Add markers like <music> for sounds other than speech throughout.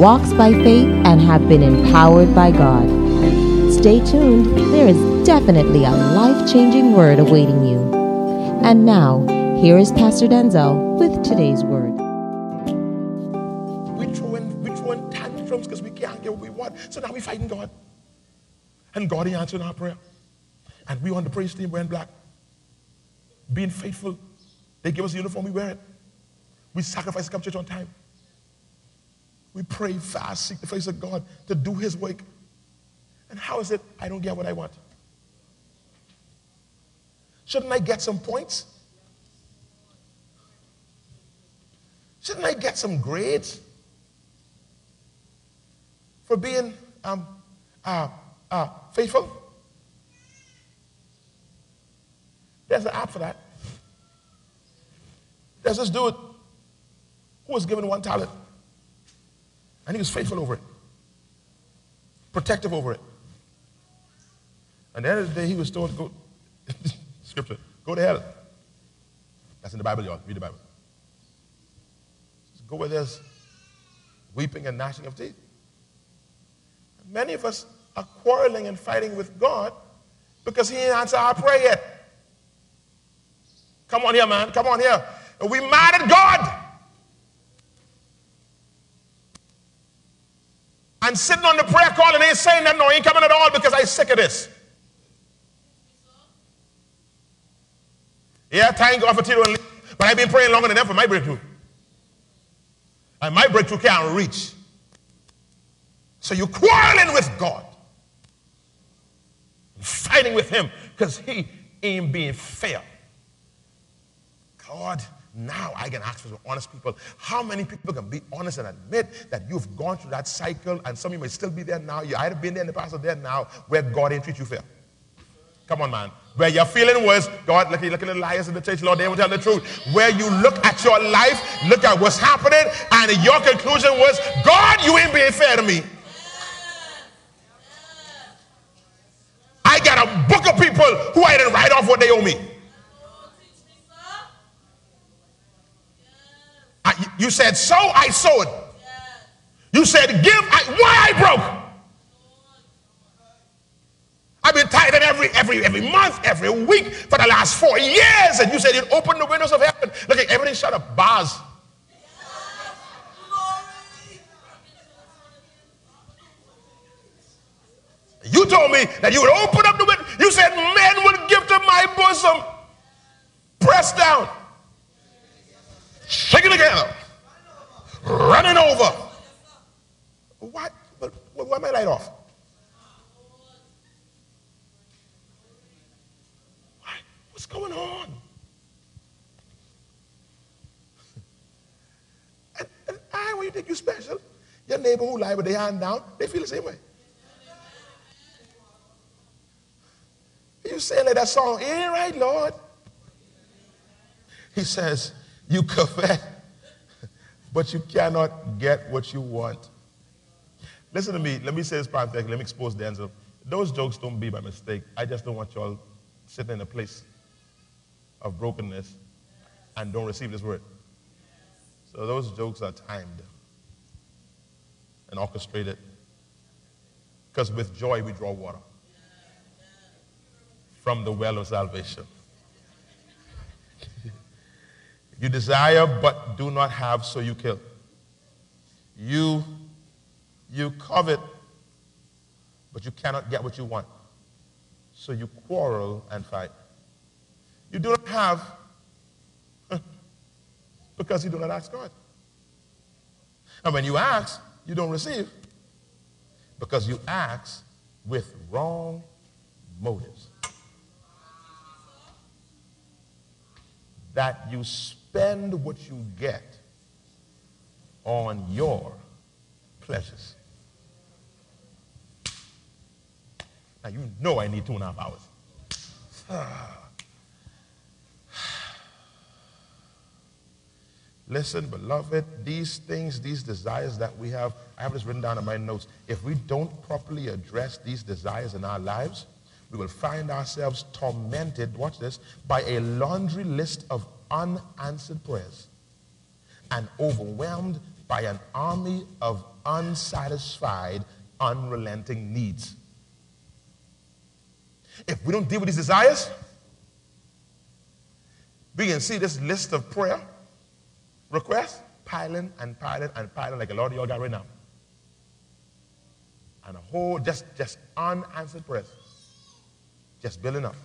walks by faith, and have been empowered by God. Stay tuned, there is definitely a life changing word awaiting you. And now, here is Pastor Denczil with today's word. We throw in, we throw in tantrums because we can't get what we want. So now we're fighting God. And God he answered our prayer. And we on the praise team wearing black. Being faithful. They give us a uniform, we wear it. We sacrifice to come church on time. We pray fast, seek the face of God to do His work. And how is it I don't get what I want? Shouldn't I get some points? Shouldn't I get some grades for being um, uh, uh, faithful? There's an app for that. There's this dude who was given one talent. And he was faithful over it, protective over it. And the end of the day, he was told to go, <laughs> scripture, go to hell. That's in the Bible, y'all. Read the Bible. Go where there's weeping and gnashing of teeth. Many of us are quarreling and fighting with God because He didn't answer our prayer yet. Come on here, man. Come on here. Are We mad at God. And sitting on the prayer call and ain't saying that, no, ain't coming at all because I'm sick of this. Yeah, thank God for Tito and Lee, but I've been praying longer than that for my breakthrough. And my breakthrough can't reach. So you're quarreling with God. Fighting with him because he ain't being fair. God now I can ask for some honest people. How many people can be honest and admit that you've gone through that cycle and some of you may still be there now? You either been there in the past or there now where God ain't treat you fair. Come on, man. Where you're feeling worse, God, look, look at the liars in the church, Lord, they won't tell the truth. Where you look at your life, look at what's happening, and your conclusion was, God, you ain't being fair to me. I got a book of people who I didn't write off what they owe me. You said sow, I sowed. You said give, I, why I broke. I've been tithing every every every month, every week for the last four years, and you said you'd open the windows of heaven. Look at everything shut up. Bars. You told me that you would open up the window. You said men would give to my bosom. Press down shaking together, running over. What? But why my light off? Why? What's going on? <laughs> and, and I, when you think you're special, your neighbor who lie with their hand down, they feel the same way. You saying like that song, ain't right, Lord. He says, you <laughs> covet, but you cannot get what you want. Listen to me. Let me say this parenthetically. Let me expose Denczil. Those jokes don't be by mistake. I just don't want y'all sitting in a place of brokenness and don't receive this word. So those jokes are timed and orchestrated. Because with joy we draw water from the well of salvation. You desire but do not have, so you kill. You, you covet, but you cannot get what you want. So you quarrel and fight. You do not have, <laughs> Because you do not ask God. And when you ask, you don't receive. Because you ask with wrong motives. That you spend what you get on your pleasures. Now, you know I need two and a half hours. <sighs> Listen, beloved, these things, these desires that we have, I have this written down in my notes. If we don't properly address these desires in our lives, we will find ourselves tormented, watch this, by a laundry list of unanswered prayers and overwhelmed by an army of unsatisfied, unrelenting needs. If we don't deal with these desires, we can see this list of prayer requests piling and piling and piling like a lot of y'all got right now. And a whole, just, just unanswered prayers. Just building up.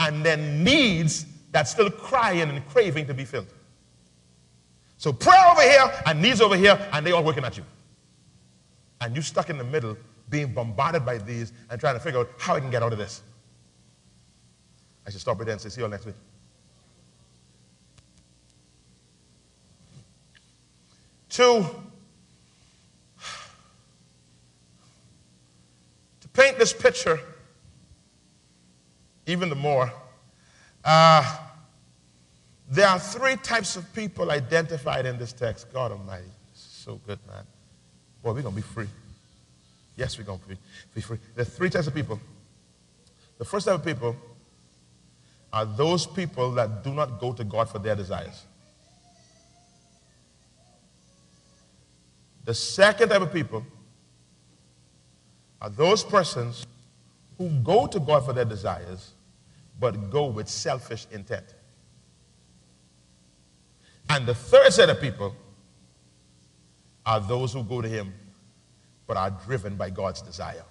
And then needs that's still crying and craving to be filled. So prayer over here and needs over here, and they all working at you. And you stuck in the middle, being bombarded by these and trying to figure out how I can get out of this. I should stop right there and say, see you all next week. to, to paint this picture even the more, uh, there are three types of people identified in this text. God Almighty, so good, man. Boy, we're going to be free. Yes, we're going to be, free. There are three types of people. The first type of people are those people that do not go to God for their desires. The second type of people are those persons who go to God for their desires, but go with selfish intent. And the third set of people are those who go to Him, but are driven by God's desire.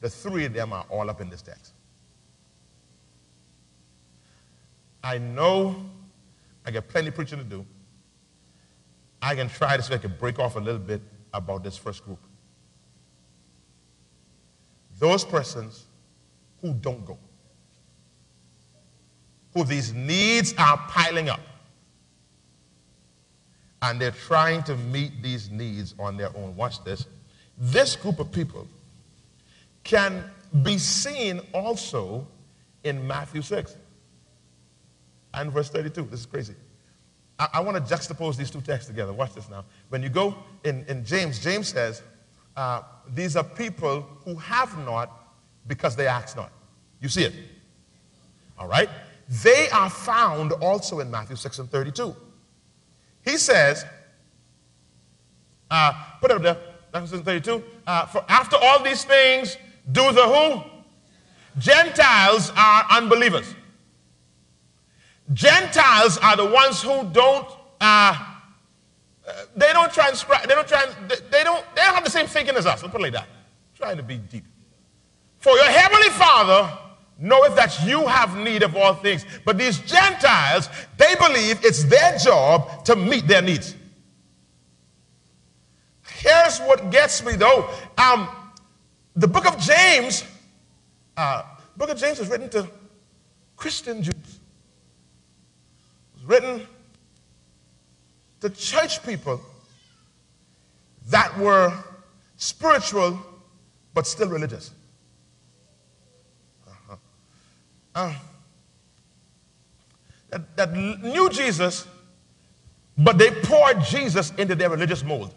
The three of them are all up in this text. I know I got plenty of preaching to do. I can try to so I can break off a little bit about this first group. Those persons who don't go, who these needs are piling up, and they're trying to meet these needs on their own. Watch this. This group of people can be seen also in Matthew 6 and verse 32. This is crazy. I, I want to juxtapose these two texts together. Watch this now. When you go in, in James, James says, uh, These are people who have not because they ask not. You see it? All right? They are found also in Matthew 6 and 32. He says, uh, put it up there, Matthew 6 and 32. Uh, for after all these things, do the who? Gentiles are unbelievers. Gentiles are the ones who don't, uh, they don't transcribe, they don't try, they don't, they don't have the same thinking as us. Let's put it like that. trying to be deep. For your heavenly Father knoweth that you have need of all things. But these Gentiles, they believe it's their job to meet their needs. Here's what gets me though. Um, the book of James, uh, book of James was written to Christian Jews It was written to church people that were spiritual but still religious. Uh, that, that knew Jesus, but they poured Jesus into their religious mold.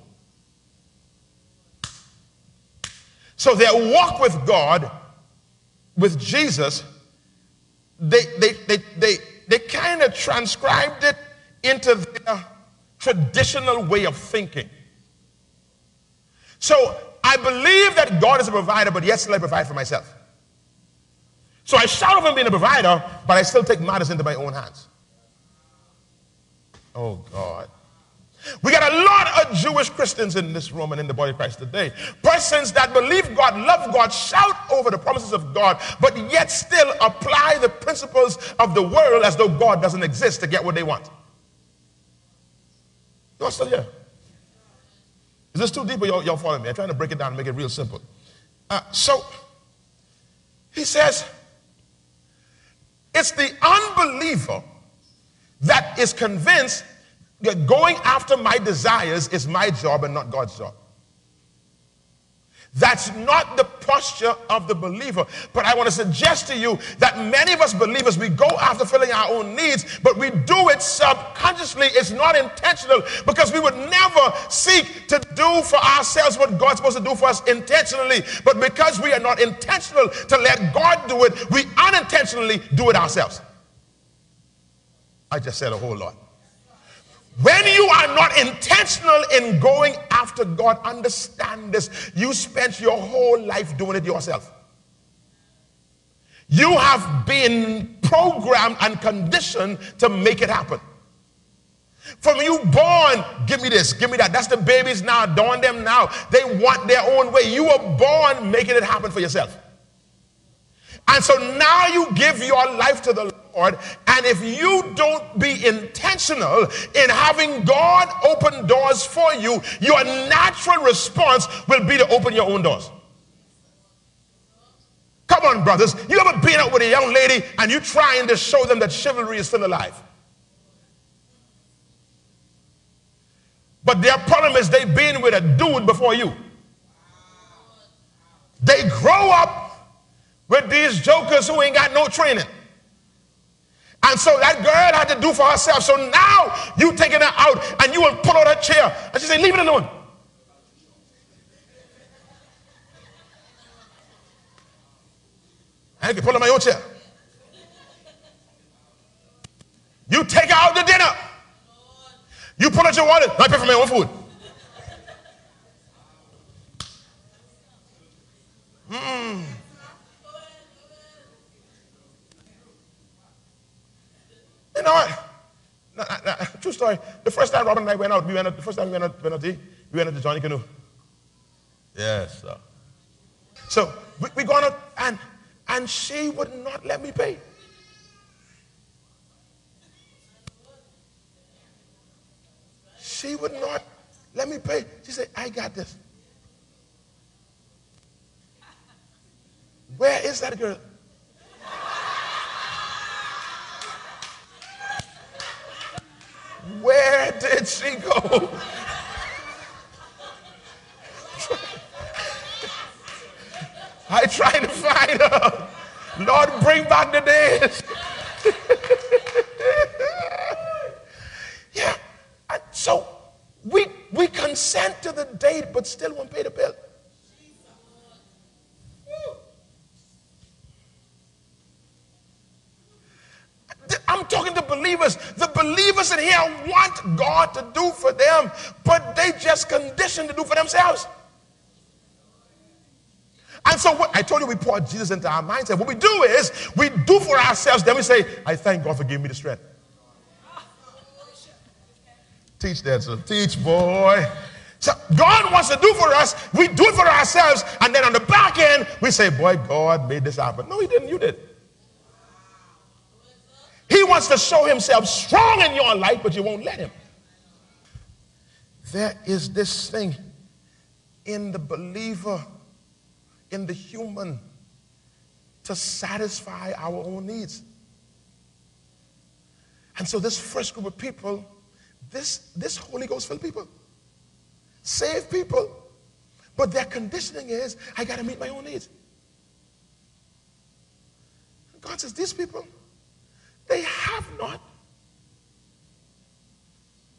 So their walk with God, with Jesus, they, they, they, they, they kind of transcribed it into their traditional way of thinking. So I believe that God is a provider, but yes, I provide for myself. So I shout of him being a provider, but I still take matters into my own hands. Oh God. We got a lot of Jewish Christians in this room and in the body of Christ today. Persons that believe God, love God, shout over the promises of God, but yet still apply the principles of the world as though God doesn't exist to get what they want. You're still here. Is this too deep or y'all, y'all following me? I'm trying to break it down and make it real simple. Uh, so, he says, it's the unbeliever that is convinced that going after my desires is my job and not God's job. That's not the posture of the believer. But I want to suggest to you that many of us believers, we go after filling our own needs, but we do it subconsciously. It's not intentional because we would never seek to do for ourselves what God's supposed to do for us intentionally. But because we are not intentional to let God do it, we unintentionally do it ourselves. I just said a whole lot. When you are not intentional in going after God, understand this. You spent your whole life doing it yourself. You have been programmed and conditioned to make it happen. From you born, give me this, give me that. That's the babies now, adorn them now. They want their own way. You were born making it happen for yourself. And so now you give your life to the Lord. And if you don't be intentional in having God open doors for you, your natural response will be to open your own doors. Come on, brothers. You ever been out with a young lady and you trying to show them that chivalry is still alive? But their problem is they've been with a dude before you. They grow up with these jokers who ain't got no training. And so that girl had to do for herself. So now you taking her out and you will pull out her chair. And she say, leave it alone. I can pull out my own chair. You take her out to dinner. You pull out your wallet. I pay for my own food. Mm. You know what? Nah, nah, true story. The first time Robin and I went out, we went out, the first time we went out, went out, we went out to Johnny Canoe. Yes, sir. So we, we gone out and and she would not let me pay. She would not let me pay. She said, I got this. Where is that girl? Where did she go? <laughs> I tried to find her. Lord, bring back the days. yeah. And so we we consent to the date, but still won't pay the bill. I'm talking to believers. The believers in here want God to do for them, but they just conditioned to do for themselves. And so what I told you we pour Jesus into our mindset. What we do is we do for ourselves, then we say, I thank God for giving me the strength. Teach that, so teach, boy. So God wants to do for us, we do it for ourselves, and then on the back end, we say, Boy, God made this happen. No, He didn't, you did. He wants to show himself strong in your life, but you won't let him. There is this thing in the believer, in the human, to satisfy our own needs. And so, this first group of people, this, this Holy Ghost filled people, Save people, but their conditioning is I got to meet my own needs. God says, These people, they have not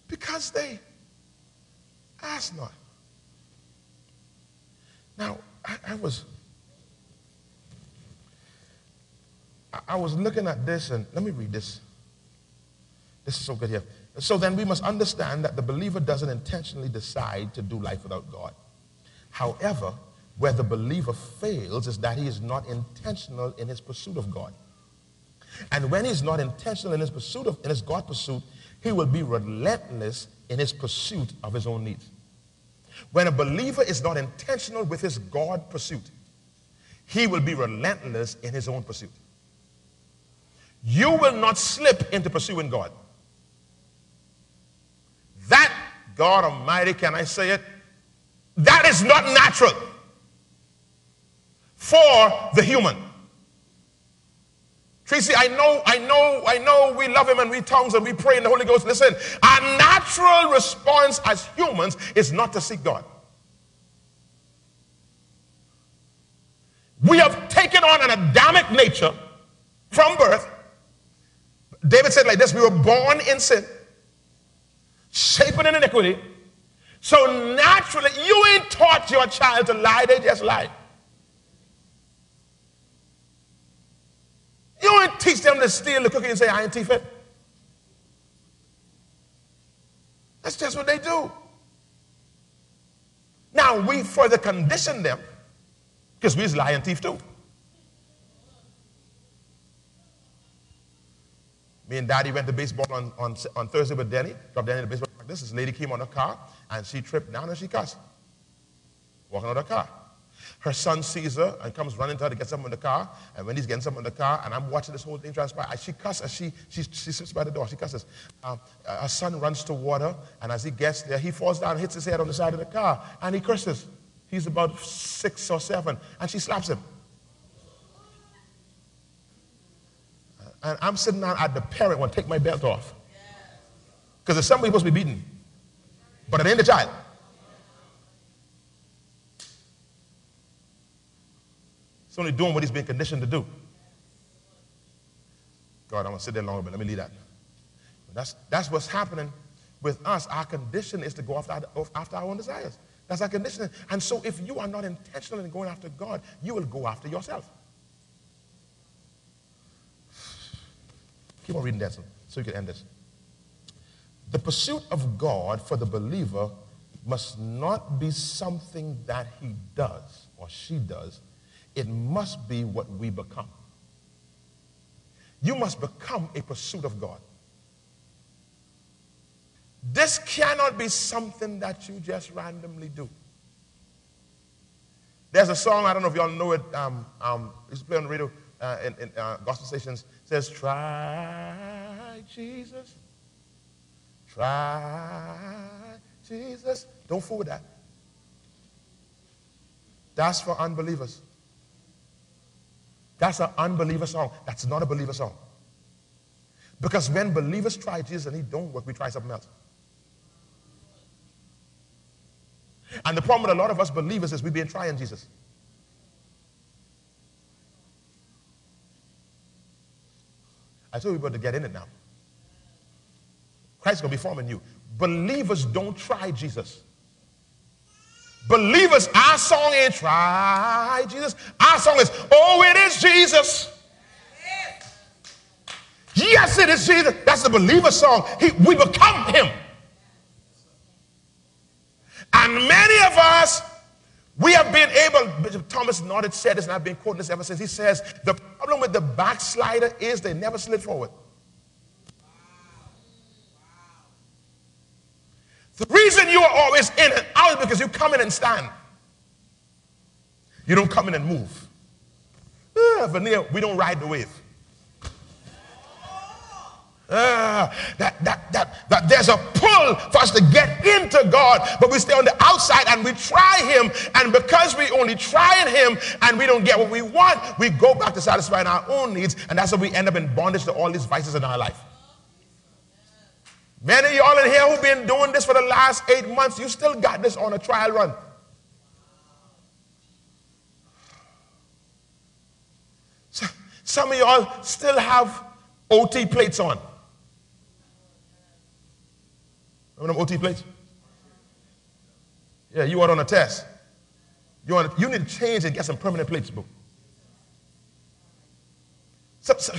because they ask not. Now, I, I was I was looking at this and let me read this. This is so good here. So then we must understand that the believer doesn't intentionally decide to do life without God. However, where the believer fails is that he is not intentional in his pursuit of God. And when he's not intentional in his pursuit of in his God pursuit, he will be relentless in his pursuit of his own needs. When a believer is not intentional with his God pursuit, he will be relentless in his own pursuit. You will not slip into pursuing God. That God Almighty, can I say it? That is not natural for the human. Tracy, I know, I know, I know we love him and we tongues and we pray in the Holy Ghost. Listen, our natural response as humans is not to seek God. We have taken on an Adamic nature from birth. David said like this we were born in sin, shapen in iniquity. So naturally, you ain't taught your child to lie, they just lie. You ain't teach them to steal the cookie and say, I ain't thief it. That's just what they do. Now, we further condition them because we's lying thief too. Me and daddy went to baseball on, on, on Thursday with Denny, dropped Denny to baseball This lady came on the car and she tripped down and she cussed. Walking of the car. Her son sees her and comes running to her to get something in the car. And when he's getting something in the car, and I'm watching this whole thing transpire, she cusses. She, she, she sits by the door. She cusses. Um, her son runs to water, and as he gets there, he falls down, hits his head on the side of the car, and he curses. He's about six or seven, and she slaps him. And I'm sitting down at the parent one, take my belt off. Because there's somebody supposed to be beaten. But it ain't the child. He's only doing what he's been conditioned to do. God, I'm going to sit there longer, but let me leave that. That's, that's what's happening with us. Our condition is to go after our, after our own desires. That's our condition. And so if you are not intentional in going after God, you will go after yourself. Keep on reading that so, so you can end this. The pursuit of God for the believer must not be something that he does or she does. It must be what we become. You must become a pursuit of God. This cannot be something that you just randomly do. There's a song, I don't know if y'all know it, um, um, used to play on the radio uh, in, in uh, gospel stations. It says, Try Jesus. Try Jesus. Don't fool with that. That's for unbelievers. That's an unbeliever song. That's not a believer song. Because when believers try Jesus and he don't work, we try something else. And the problem with a lot of us believers is we've been trying Jesus. I told you about to get in it now. Christ's going to be forming you. Believers don't try Jesus. Believers, our song ain't try Jesus. Our song is, oh, it is Jesus. Yes, it is Jesus. That's the believer song. He, we become him. And many of us, we have been able, Thomas Nordich said this, and I've been quoting this ever since. He says, the problem with the backslider is they never slid forward. The reason you are always in and out is because you come in and stand. You don't come in and move. Veneer, we don't ride the wave. Uh, that, that, that, that there's a pull for us to get into God, but we stay on the outside and we try Him. And because we only try Him and we don't get what we want, we go back to satisfying our own needs. And that's how we end up in bondage to all these vices in our life. Many of y'all in here who've been doing this for the last eight months, you still got this on a trial run. Some of y'all still have OT plates on. Remember them OT plates? Yeah, you are on a test. You, want you need to change and get some permanent plates, boo. So, so,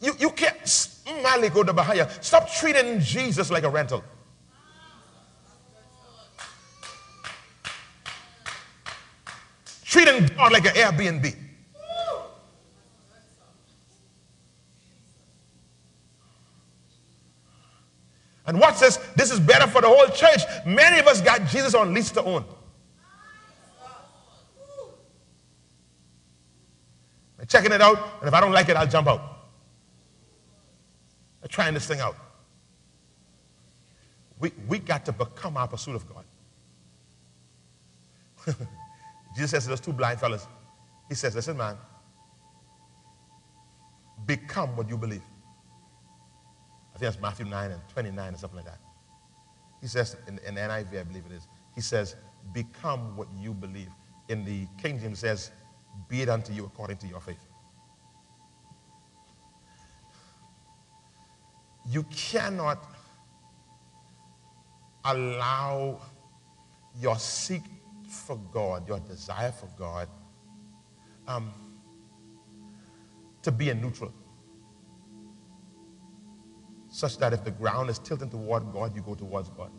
you, you can't, Stop treating Jesus like a rental. Treating God like an Airbnb. And watch this. This is better for the whole church. Many of us got Jesus on lease to own. Checking it out, and if I don't like it, I'll jump out. Trying this thing out. We, we got to become our pursuit of God. <laughs> Jesus says to those two blind fellas, He says, Listen, man, become what you believe. I think that's Matthew 9 and 29 or something like that. He says in, in NIV, I believe it is, he says, become what you believe. In the King James says, be it unto you according to your faith. You cannot allow your seek for God, your desire for God, um, to be a neutral. Such that if the ground is tilting toward God, you go towards God.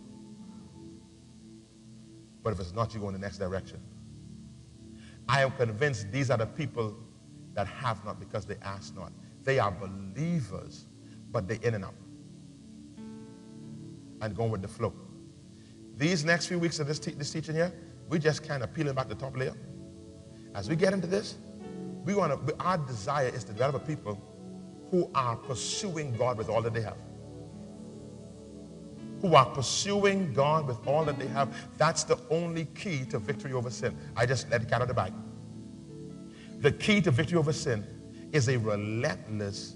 But if it's not, you go in the next direction. I am convinced these are the people that have not because they ask not. They are believers, but they in and out. And going with the flow. These next few weeks of this, te- this teaching here, we just kind of peeling back the top layer. As we get into this, we want to, our desire is to develop people who are pursuing God with all that they have. Who are pursuing God with all that they have. That's the only key to victory over sin. I just let it out of the bag. The key to victory over sin is a relentless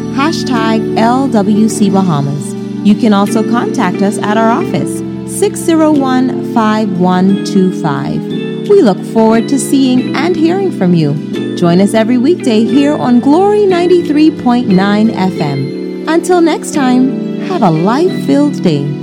hashtag LWC Bahamas. You can also contact us at our office, 601 5125. We look forward to seeing and hearing from you. Join us every weekday here on Glory 93.9 FM. Until next time, have a life filled day.